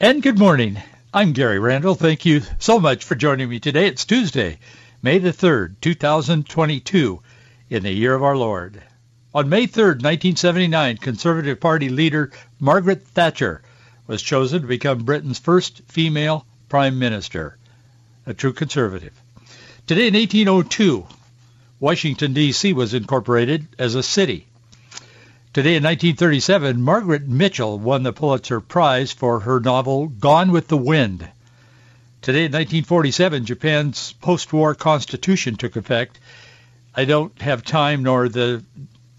And good morning. I'm Gary Randall. Thank you so much for joining me today. It's Tuesday, May the 3rd, 2022, in the year of our Lord. On May 3rd, 1979, Conservative Party leader Margaret Thatcher was chosen to become Britain's first female prime minister, a true conservative. Today in 1802, Washington, D.C. was incorporated as a city. Today in 1937, Margaret Mitchell won the Pulitzer Prize for her novel Gone with the Wind. Today in 1947, Japan's post-war constitution took effect. I don't have time nor the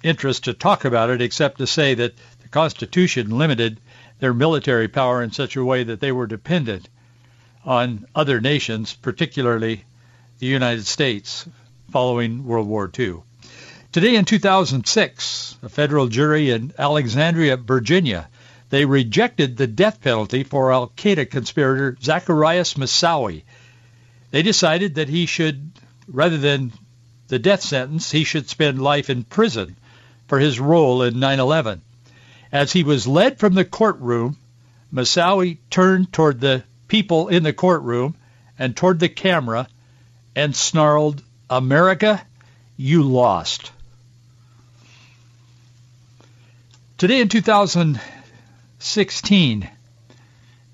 interest to talk about it except to say that the constitution limited their military power in such a way that they were dependent on other nations, particularly the United States, following World War II. Today in 2006, a federal jury in Alexandria, Virginia, they rejected the death penalty for al-Qaeda conspirator Zacarias Moussaoui. They decided that he should, rather than the death sentence, he should spend life in prison for his role in 9-11. As he was led from the courtroom, Moussaoui turned toward the people in the courtroom and toward the camera and snarled, America, you lost. Today in 2016,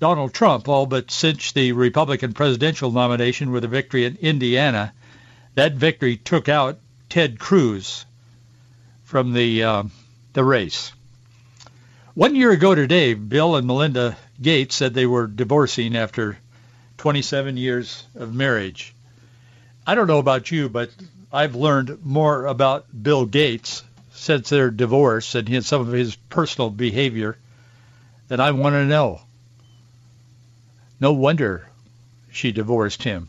Donald Trump all but cinched the Republican presidential nomination with a victory in Indiana. That victory took out Ted Cruz from the uh, the race. One year ago today, Bill and Melinda Gates said they were divorcing after 27 years of marriage. I don't know about you, but I've learned more about Bill Gates since their divorce and his, some of his personal behavior that I want to know. No wonder she divorced him.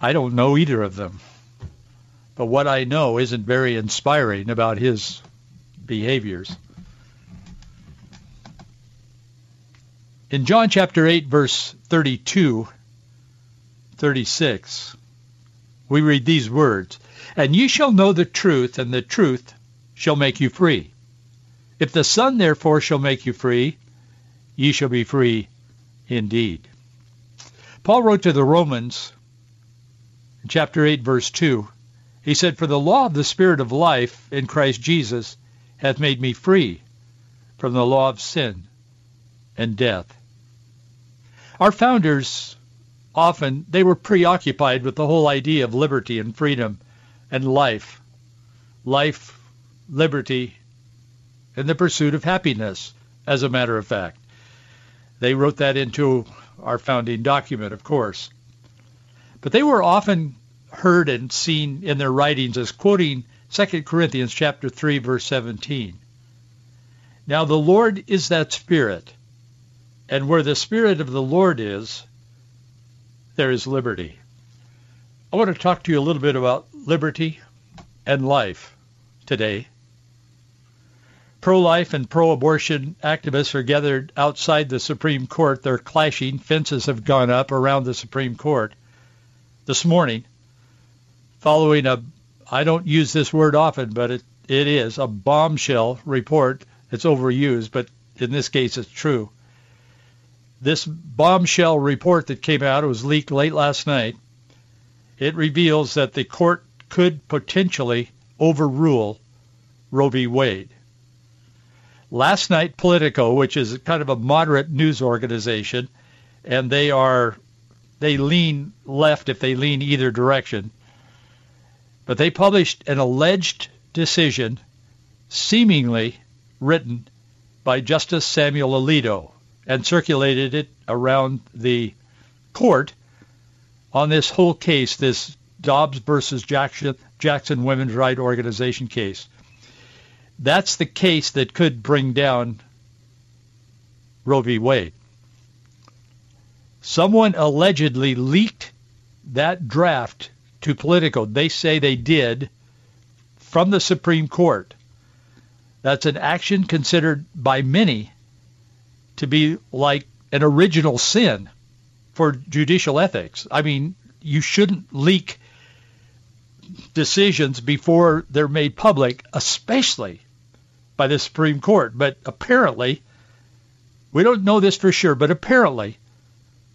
I don't know either of them. But what I know isn't very inspiring about his behaviors. In John chapter 8, verse 32, 36, we read these words, And ye shall know the truth, and the truth shall make you free. If the Son therefore shall make you free, ye shall be free indeed. Paul wrote to the Romans in chapter 8, verse 2, he said, For the law of the Spirit of life in Christ Jesus hath made me free from the law of sin and death. Our founders often they were preoccupied with the whole idea of liberty and freedom and life. Life, liberty, and the pursuit of happiness, as a matter of fact. They wrote that into our founding document, of course. But they were often heard and seen in their writings as quoting 2 Corinthians chapter 3 verse 17. Now the Lord is that spirit, and where the spirit of the Lord is, there is liberty. I want to talk to you a little bit about liberty and life today. Pro-life and pro-abortion activists are gathered outside the Supreme Court. They're clashing. Fences have gone up around the Supreme Court. This morning, following a, I don't use this word often, but it, it is, a bombshell report. It's overused, but in this case it's true. This bombshell report that came out, it was leaked late last night, it reveals that the court could potentially overrule Roe v. Wade. Last night, Politico, which is kind of a moderate news organization, and they are they lean left if they lean either direction. But they published an alleged decision seemingly written by Justice Samuel Alito and circulated it around the court on this whole case, this Dobbs versus Jackson, Jackson Women's Right Organization case. That's the case that could bring down Roe v. Wade. Someone allegedly leaked that draft to Politico. They say they did from the Supreme Court. That's an action considered by many to be like an original sin for judicial ethics. I mean, you shouldn't leak decisions before they're made public, especially by the Supreme Court. But apparently, we don't know this for sure, but apparently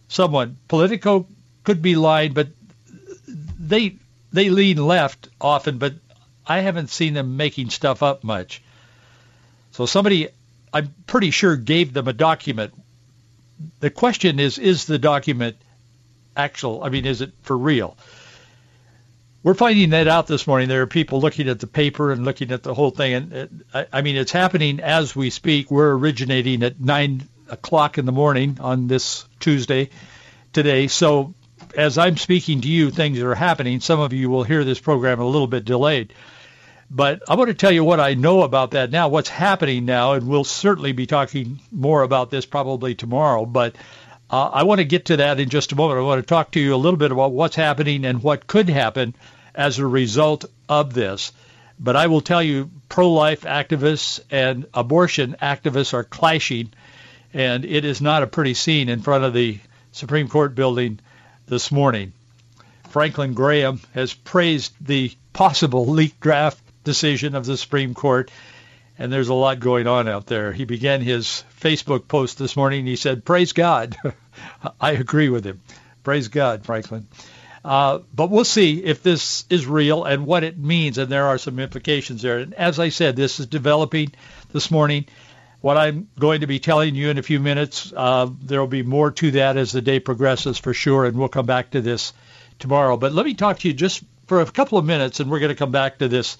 someone, Politico could be lying, but they they lean left often, but I haven't seen them making stuff up much. So somebody, I'm pretty sure, gave them a document. The question is, is the document actual? I mean, is it for real? We're finding that out this morning. There are people looking at the paper and looking at the whole thing. And uh, I mean, it's happening as we speak. We're originating at 9 o'clock in the morning on this Tuesday today. So as I'm speaking to you, things are happening. Some of you will hear this program a little bit delayed. But I want to tell you what I know about that now, what's happening now, and we'll certainly be talking more about this probably tomorrow. But uh, I want to get to that in just a moment. I want to talk to you a little bit about what's happening and what could happen as a result of this. But I will tell you, pro-life activists and abortion activists are clashing, and it is not a pretty scene in front of the Supreme Court building this morning. Franklin Graham has praised the possible leak draft decision of the Supreme Court and there's a lot going on out there. He began his Facebook post this morning. He said, "Praise God." I agree with him. Praise God, Franklin. Uh, but we'll see if this is real and what it means, and there are some implications there. And as I said, this is developing this morning. What I'm going to be telling you in a few minutes, uh, there will be more to that as the day progresses for sure, and we'll come back to this tomorrow. But let me talk to you just for a couple of minutes, and we're going to come back to this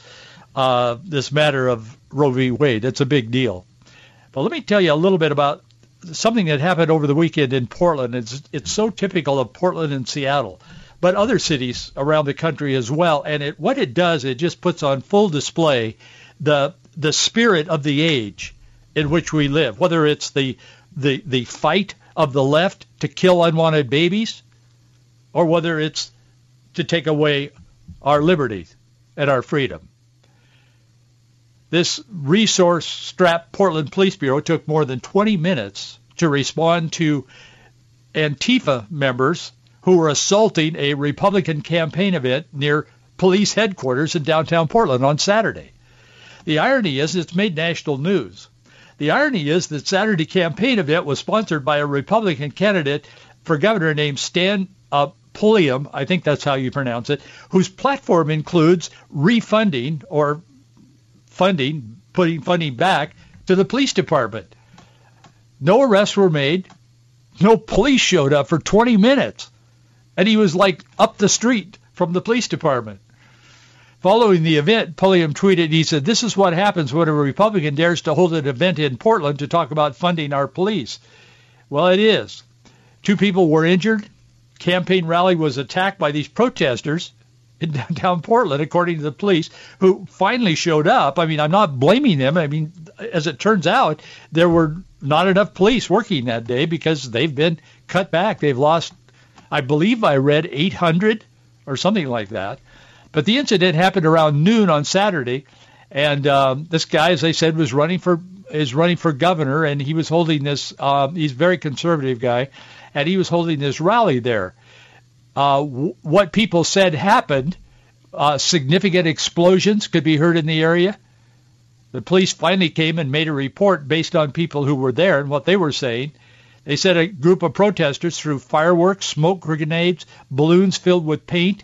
uh, this matter of Roe v. Wade. It's a big deal. But let me tell you a little bit about something that happened over the weekend in Portland. It's it's so typical of Portland and Seattle, but other cities around the country as well. And it what it does, it just puts on full display the the spirit of the age in which we live. Whether it's the the the fight of the left to kill unwanted babies, or whether it's to take away our liberty and our freedom. This resource-strapped Portland Police Bureau took more than 20 minutes to respond to Antifa members who were assaulting a Republican campaign event near police headquarters in downtown Portland on Saturday. The irony is it's made national news. The irony is that Saturday campaign event was sponsored by a Republican candidate for governor named Stan uh, Pulliam, I think that's how you pronounce it, whose platform includes refunding or funding, putting funding back to the police department. No arrests were made. No police showed up for 20 minutes. And he was like up the street from the police department. Following the event, Pulliam tweeted, he said, this is what happens when a Republican dares to hold an event in Portland to talk about funding our police. Well, it is. Two people were injured. Campaign rally was attacked by these protesters in downtown Portland, according to the police, who finally showed up. I mean, I'm not blaming them. I mean, as it turns out, there were not enough police working that day because they've been cut back. They've lost, I believe I read 800 or something like that. But the incident happened around noon on Saturday, and um, this guy, as I said, was running for is running for governor, and he was holding this. Uh, he's a very conservative guy, and he was holding this rally there uh, w- what people said happened. Uh, significant explosions could be heard in the area. The police finally came and made a report based on people who were there and what they were saying. They said a group of protesters threw fireworks, smoke grenades, balloons filled with paint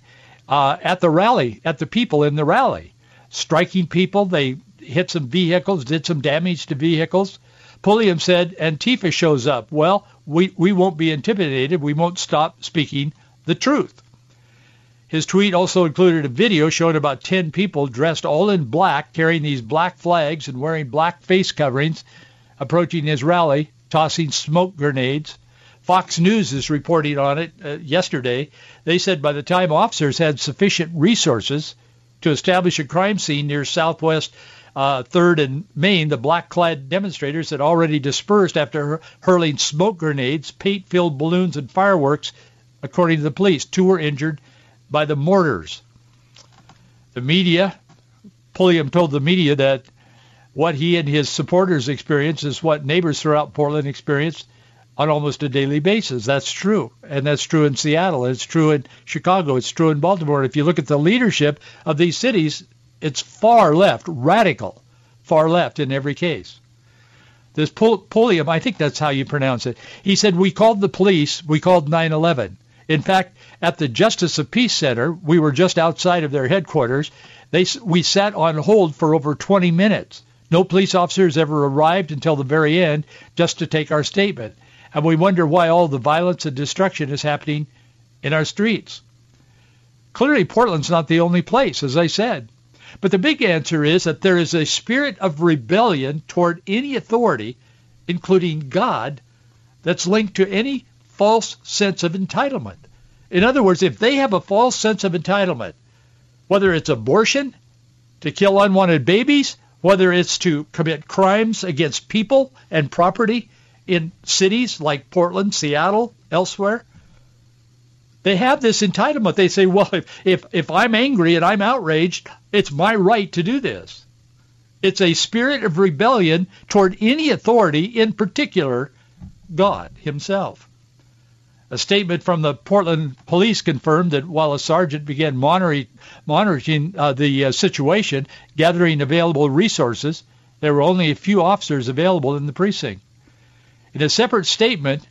uh, at the rally, at the people in the rally, striking people. They hit some vehicles, did some damage to vehicles. Pulliam said Antifa shows up. Well, we, we won't be intimidated. We won't stop speaking the truth. His tweet also included a video showing about 10 people dressed all in black, carrying these black flags and wearing black face coverings, approaching his rally, tossing smoke grenades. Fox News is reporting on it uh, yesterday. They said by the time officers had sufficient resources to establish a crime scene near Southwest uh, 3rd and Main, the black-clad demonstrators had already dispersed after hurling smoke grenades, paint-filled balloons, and fireworks, according to the police. Two were injured by the mortars. The media, Pulliam told the media that what he and his supporters experienced is what neighbors throughout Portland experienced on almost a daily basis. That's true. And that's true in Seattle. It's true in Chicago. It's true in Baltimore. And if you look at the leadership of these cities, it's far left, radical, far left in every case. This Pulliam, I think that's how you pronounce it. He said, we called the police, we called 911. In fact, at the Justice of Peace Center, we were just outside of their headquarters. They, we sat on hold for over 20 minutes. No police officers ever arrived until the very end just to take our statement and we wonder why all the violence and destruction is happening in our streets. Clearly, Portland's not the only place, as I said. But the big answer is that there is a spirit of rebellion toward any authority, including God, that's linked to any false sense of entitlement. In other words, if they have a false sense of entitlement, whether it's abortion, to kill unwanted babies, whether it's to commit crimes against people and property, in cities like Portland, Seattle, elsewhere. They have this entitlement. They say, well, if, if, if I'm angry and I'm outraged, it's my right to do this. It's a spirit of rebellion toward any authority, in particular, God himself. A statement from the Portland police confirmed that while a sergeant began monitoring, uh, the uh, situation, gathering available resources, there were only a few officers available in the precinct. In a separate statement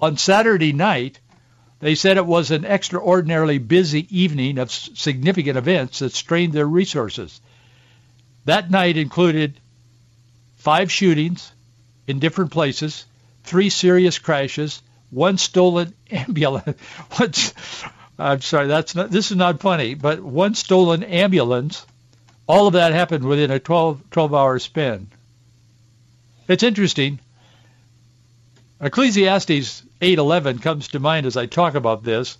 on Saturday night, they said it was an extraordinarily busy evening of significant events that strained their resources. That night included five shootings in different places, three serious crashes, one stolen ambulance. I'm sorry, that's not, this is not funny, but one stolen ambulance. All of that happened within a 12, 12 hour span. It's interesting Ecclesiastes 8:11 comes to mind as I talk about this.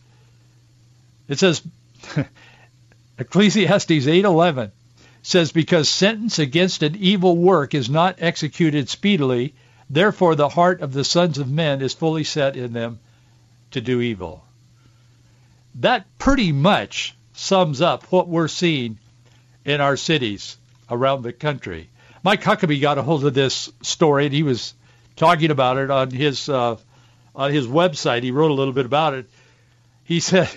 It says Ecclesiastes 8:11 says because sentence against an evil work is not executed speedily, therefore the heart of the sons of men is fully set in them to do evil. That pretty much sums up what we're seeing in our cities around the country. Mike Huckabee got a hold of this story and he was talking about it on his uh, on his website. He wrote a little bit about it. He said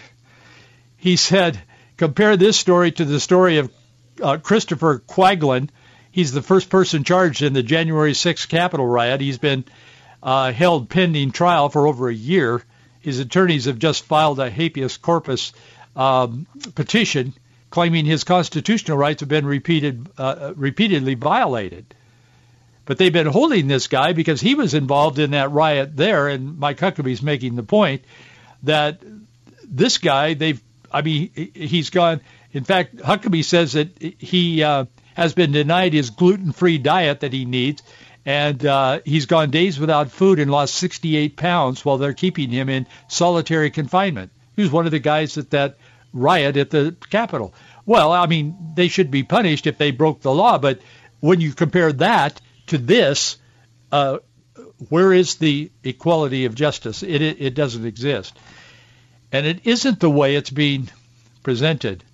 he said compare this story to the story of uh, Christopher Quaglin. He's the first person charged in the January 6th Capitol riot. He's been uh, held pending trial for over a year. His attorneys have just filed a habeas corpus um, petition claiming his constitutional rights have been repeated, uh, repeatedly violated. But they've been holding this guy because he was involved in that riot there, and Mike Huckabee's making the point that this guy, they've, I mean, he's gone. In fact, Huckabee says that he uh, has been denied his gluten-free diet that he needs, and uh, he's gone days without food and lost 68 pounds while they're keeping him in solitary confinement. He was one of the guys at that riot at the Capitol. Well, I mean, they should be punished if they broke the law, but when you compare that to this, uh, where is the equality of justice? It, it, it doesn't exist. And it isn't the way it's being presented.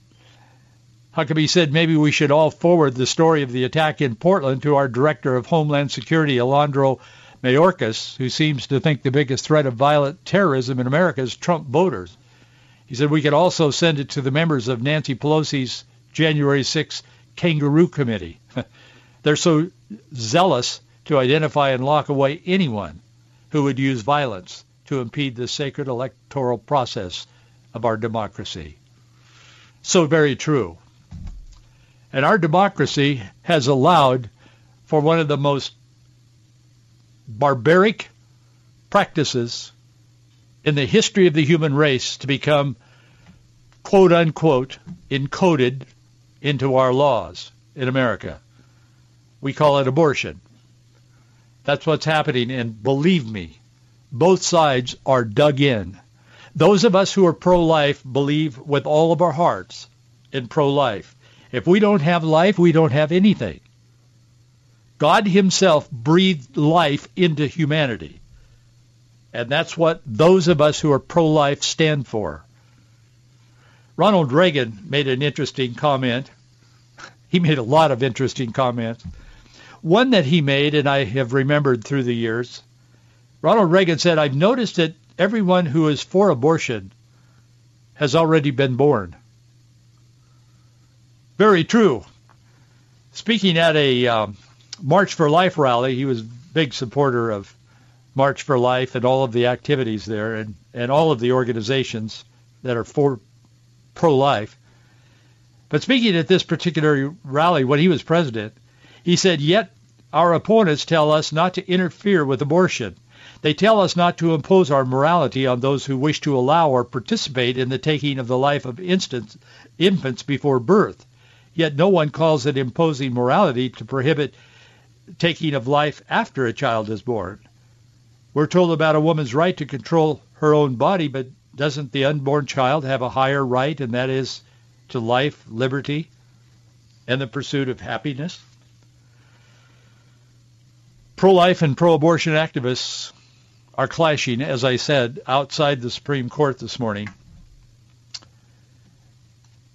Huckabee said maybe we should all forward the story of the attack in Portland to our Director of Homeland Security, Alejandro Mayorkas, who seems to think the biggest threat of violent terrorism in America is Trump voters. He said we could also send it to the members of Nancy Pelosi's January 6 Kangaroo Committee. They're so zealous to identify and lock away anyone who would use violence to impede the sacred electoral process of our democracy. So very true. And our democracy has allowed for one of the most barbaric practices in the history of the human race to become quote unquote encoded into our laws in America. We call it abortion. That's what's happening, and believe me, both sides are dug in. Those of us who are pro-life believe with all of our hearts in pro-life. If we don't have life, we don't have anything. God himself breathed life into humanity. And that's what those of us who are pro-life stand for. Ronald Reagan made an interesting comment. He made a lot of interesting comments. One that he made, and I have remembered through the years, Ronald Reagan said, I've noticed that everyone who is for abortion has already been born. Very true. Speaking at a um, March for Life rally, he was a big supporter of March for Life and all of the activities there and, and all of the organizations that are for pro-life. But speaking at this particular rally when he was president, he said, yet our opponents tell us not to interfere with abortion. They tell us not to impose our morality on those who wish to allow or participate in the taking of the life of infants before birth. Yet no one calls it imposing morality to prohibit taking of life after a child is born. We're told about a woman's right to control her own body, but doesn't the unborn child have a higher right, and that is to life, liberty, and the pursuit of happiness? Pro-life and pro-abortion activists are clashing, as I said, outside the Supreme Court this morning.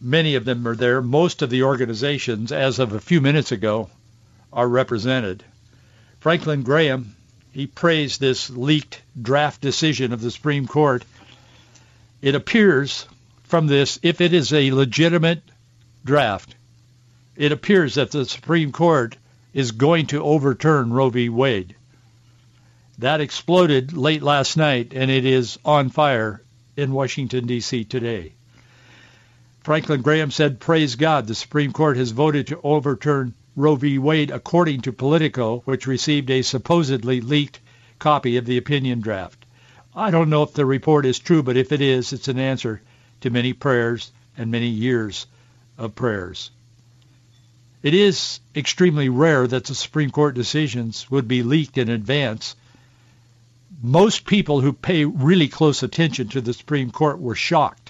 Many of them are there. Most of the organizations, as of a few minutes ago, are represented. Franklin Graham he praised this leaked draft decision of the Supreme Court. It appears from this, if it is a legitimate draft, it appears that the Supreme Court is going to overturn Roe v. Wade. That exploded late last night, and it is on fire in Washington, D.C. today. Franklin Graham said, praise God, the Supreme Court has voted to overturn Roe v. Wade, according to Politico, which received a supposedly leaked copy of the opinion draft. I don't know if the report is true, but if it is, it's an answer to many prayers and many years of prayers. It is extremely rare that the Supreme Court decisions would be leaked in advance. Most people who pay really close attention to the Supreme Court were shocked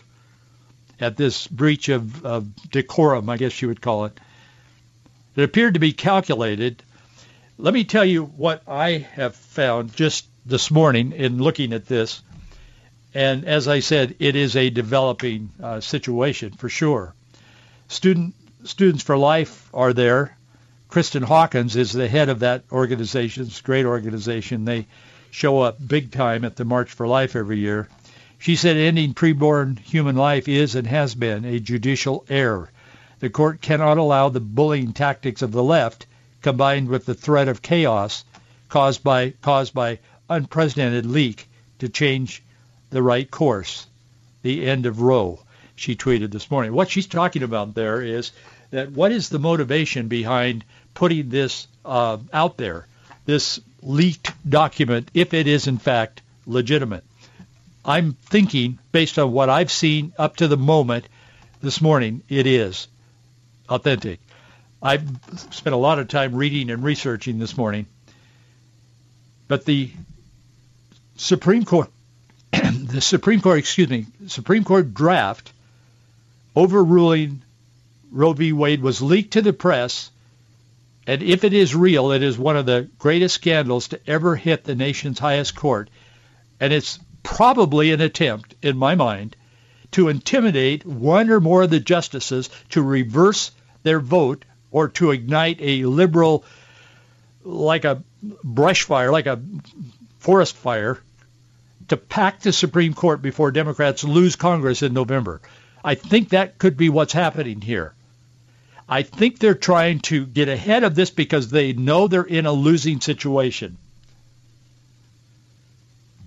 at this breach of, of decorum, I guess you would call it, it appeared to be calculated. Let me tell you what I have found just this morning in looking at this. And as I said, it is a developing uh, situation for sure. Student Students for Life are there. Kristan Hawkins is the head of that organization. It's a great organization. They show up big time at the March for Life every year. She said ending preborn human life is and has been a judicial error. The court cannot allow the bullying tactics of the left, combined with the threat of chaos caused by, caused by unprecedented leak, to change the right course. The end of Roe, she tweeted this morning. What she's talking about there is that what is the motivation behind putting this uh, out there, this leaked document, if it is in fact legitimate? I'm thinking, based on what I've seen up to the moment this morning, it is authentic. I've spent a lot of time reading and researching this morning. But the Supreme Court, the Supreme Court, excuse me, Supreme Court draft overruling Roe v. Wade was leaked to the press, and if it is real, it is one of the greatest scandals to ever hit the nation's highest court, and it's probably an attempt, in my mind, to intimidate one or more of the justices to reverse their vote or to ignite a liberal, like a brush fire, like a forest fire, to pack the Supreme Court before Democrats lose Congress in November. I think that could be what's happening here. I think they're trying to get ahead of this because they know they're in a losing situation.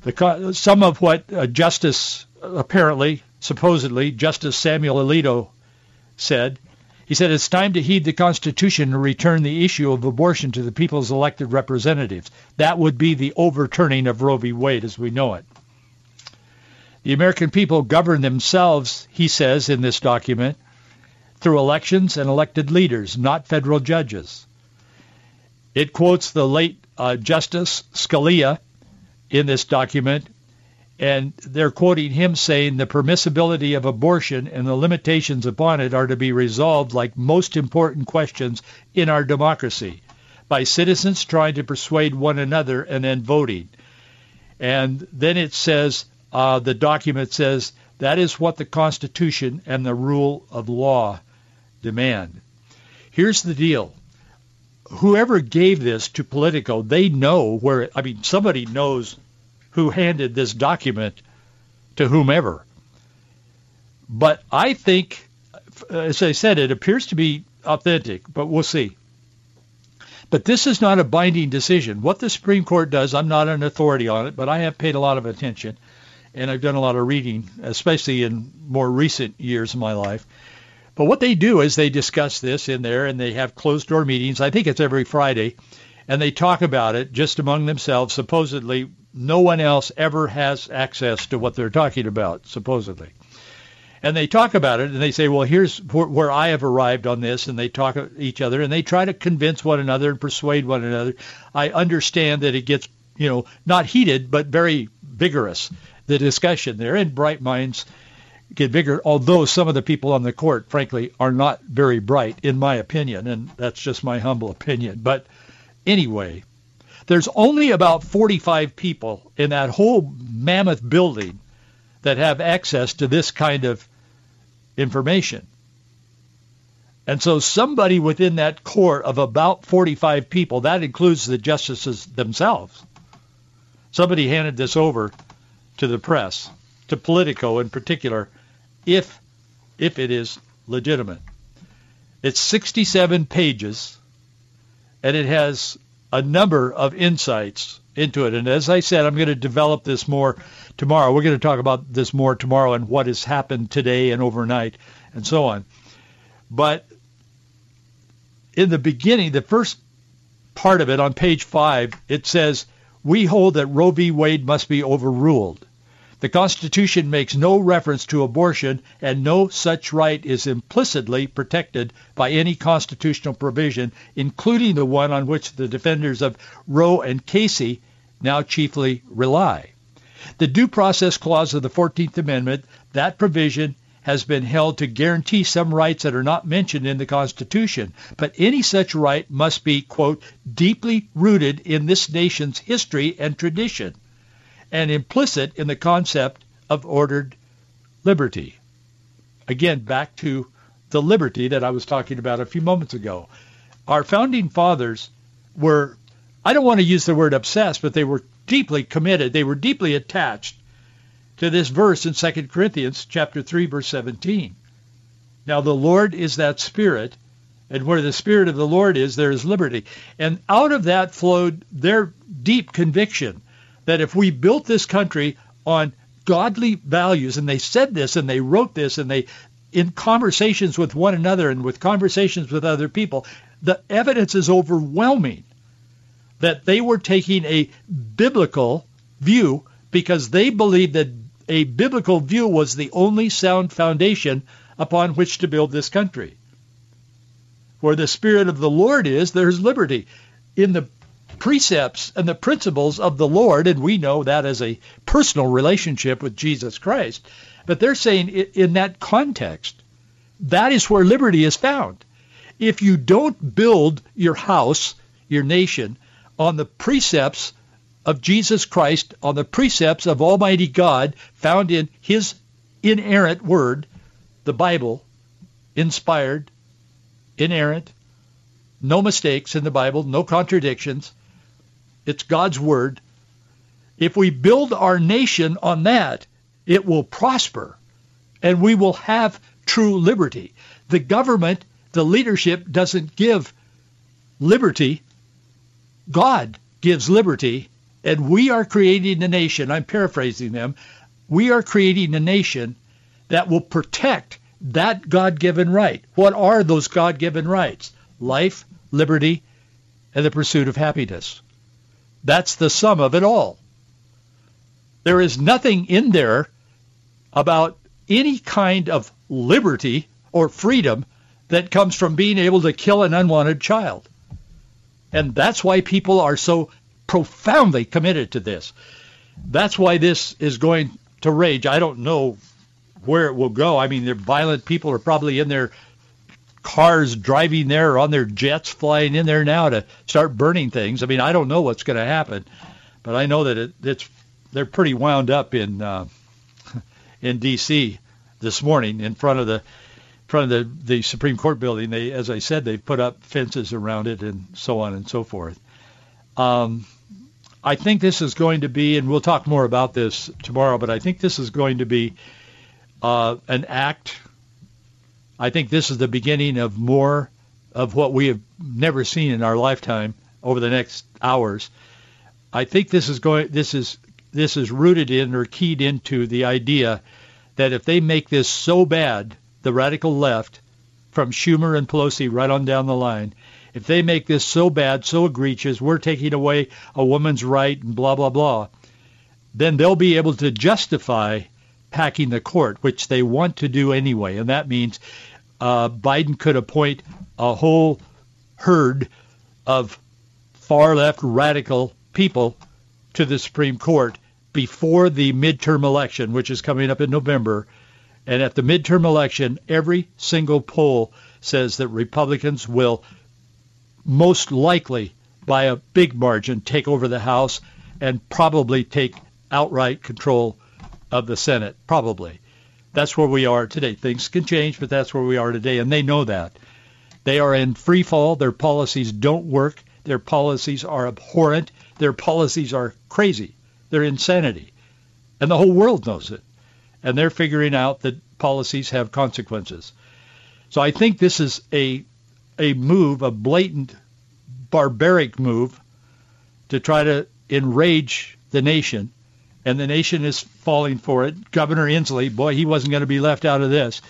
The, some of what uh, Justice, apparently, supposedly, Justice Samuel Alito said he said it's time to heed the Constitution and return the issue of abortion to the people's elected representatives. That would be the overturning of Roe v. Wade as we know it. The American people govern themselves, he says in this document, through elections and elected leaders, not federal judges. It quotes the late uh, Justice Scalia in this document and they're quoting him saying the permissibility of abortion and the limitations upon it are to be resolved like most important questions in our democracy by citizens trying to persuade one another and then voting. And then it says, uh, the document says, that is what the Constitution and the rule of law demand. Here's the deal. Whoever gave this to Politico, they know where, I mean, somebody knows who handed this document to whomever. But I think, uh, as I said, it appears to be authentic, but we'll see. But this is not a binding decision. What the Supreme Court does, I'm not an authority on it, but I have paid a lot of attention, and I've done a lot of reading, especially in more recent years of my life. But what they do is they discuss this in there, and they have closed-door meetings. I think it's every Friday, and they talk about it just among themselves. Supposedly, no one else ever has access to what they're talking about, supposedly and they talk about it and they say, well, here's where I have arrived on this, and they talk to each other and they try to convince one another and persuade one another. I understand that it gets, you know, not heated but very vigorous the discussion there, and bright minds get bigger. Although some of the people on the court, frankly, are not very bright, in my opinion, and that's just my humble opinion. But anyway, there's only about 45 people in that whole mammoth building that have access to this kind of information. And so somebody within that court of about 45 people, that includes the justices themselves, somebody handed this over to the press, to Politico in particular, if if it is legitimate. It's 67 pages, and it has a number of insights into it. And as I said, I'm going to develop this more tomorrow. We're going to talk about this more tomorrow and what has happened today and overnight and so on. But in the beginning, the first part of it on page five, it says, we hold that Roe v. Wade must be overruled. The Constitution makes no reference to abortion, and no such right is implicitly protected by any constitutional provision, including the one on which the defenders of Roe and Casey now chiefly rely. The Due Process Clause of the 14th Amendment, that provision has been held to guarantee some rights that are not mentioned in the Constitution, but any such right must be, quote, deeply rooted in this nation's history and tradition and implicit in the concept of ordered liberty. Again, back to the liberty that I was talking about a few moments ago. Our founding fathers were, I don't want to use the word obsessed, but they were deeply committed. They were deeply attached to this verse in 2 Corinthians chapter 3 verse 17. Now the Lord is that spirit, and where the spirit of the Lord is, there is liberty. And out of that flowed their deep conviction that if we built this country on godly values, and they said this and they wrote this and they, in conversations with one another and with conversations with other people, the evidence is overwhelming that they were taking a biblical view because they believed that a biblical view was the only sound foundation upon which to build this country. Where the Spirit of the Lord is, there's liberty. In the precepts and the principles of the Lord, and we know that as a personal relationship with Jesus Christ. But they're saying in that context, that is where liberty is found. If you don't build your house, your nation, on the precepts of Jesus Christ, on the precepts of Almighty God found in his inerrant word, the Bible, inspired, inerrant, no mistakes in the Bible, no contradictions, it's God's word. If we build our nation on that, it will prosper and we will have true liberty. The government, the leadership doesn't give liberty. God gives liberty and we are creating a nation. I'm paraphrasing them. We are creating a nation that will protect that God-given right. What are those God-given rights? Life, liberty, and the pursuit of happiness. That's the sum of it all. There is nothing in there about any kind of liberty or freedom that comes from being able to kill an unwanted child. And that's why people are so profoundly committed to this. That's why this is going to rage. I don't know where it will go. I mean, the violent people are probably in there cars driving there or on their jets flying in there now to start burning things. I mean, I don't know what's going to happen, but I know that it, it's they're pretty wound up in uh, in D.C. this morning in front of the front of the, the Supreme Court building. They, as I said, they've put up fences around it and so on and so forth. Um, I think this is going to be, and we'll talk more about this tomorrow, but I think this is going to be uh, an act. I think this is the beginning of more of what we have never seen in our lifetime over the next hours. I think this is going. This is this is rooted in or keyed into the idea that if they make this so bad, the radical left, from Schumer and Pelosi right on down the line, if they make this so bad, so egregious, we're taking away a woman's right and blah, blah, blah, then they'll be able to justify packing the court, which they want to do anyway. And that means uh, Biden could appoint a whole herd of far left radical people to the Supreme Court before the midterm election, which is coming up in November. And at the midterm election, every single poll says that Republicans will most likely by a big margin take over the House and probably take outright control of the Senate. Probably. That's where we are today. Things can change, but that's where we are today, and they know that. They are in free fall. Their policies don't work. Their policies are abhorrent. Their policies are crazy. They're insanity. And the whole world knows it. And they're figuring out that policies have consequences. So I think this is a a move, a blatant, barbaric move to try to enrage the nation, and the nation is falling for it. Governor Inslee, boy, he wasn't going to be left out of this.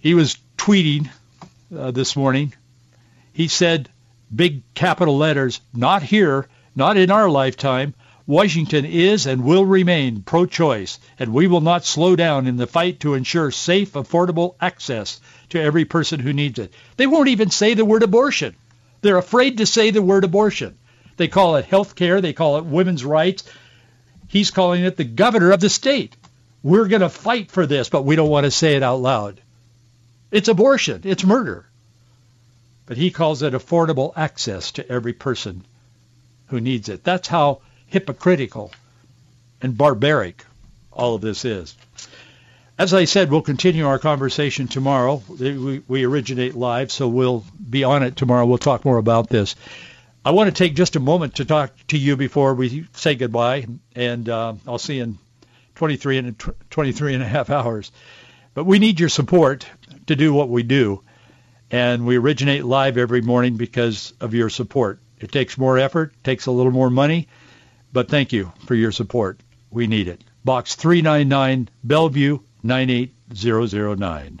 He was tweeting uh, this morning. He said, big capital letters, not here, not in our lifetime. Washington is and will remain pro-choice, and we will not slow down in the fight to ensure safe, affordable access to every person who needs it. They won't even say the word abortion. They're afraid to say the word abortion. They call it health care. They call it women's rights. He's calling it the governor of the state. We're going to fight for this, but we don't want to say it out loud. It's abortion. It's murder. But he calls it affordable access to every person who needs it. That's how hypocritical and barbaric all of this is. As I said, we'll continue our conversation tomorrow. We, we, originate live, so we'll be on it tomorrow. We'll talk more about this. I want to take just a moment to talk to you before we say goodbye, and uh, I'll see you in 23 and 23 and a half hours. But we need your support to do what we do, and we originate live every morning because of your support. It takes more effort, takes a little more money, but thank you for your support. We need it. Box 399, Bellevue, 98009.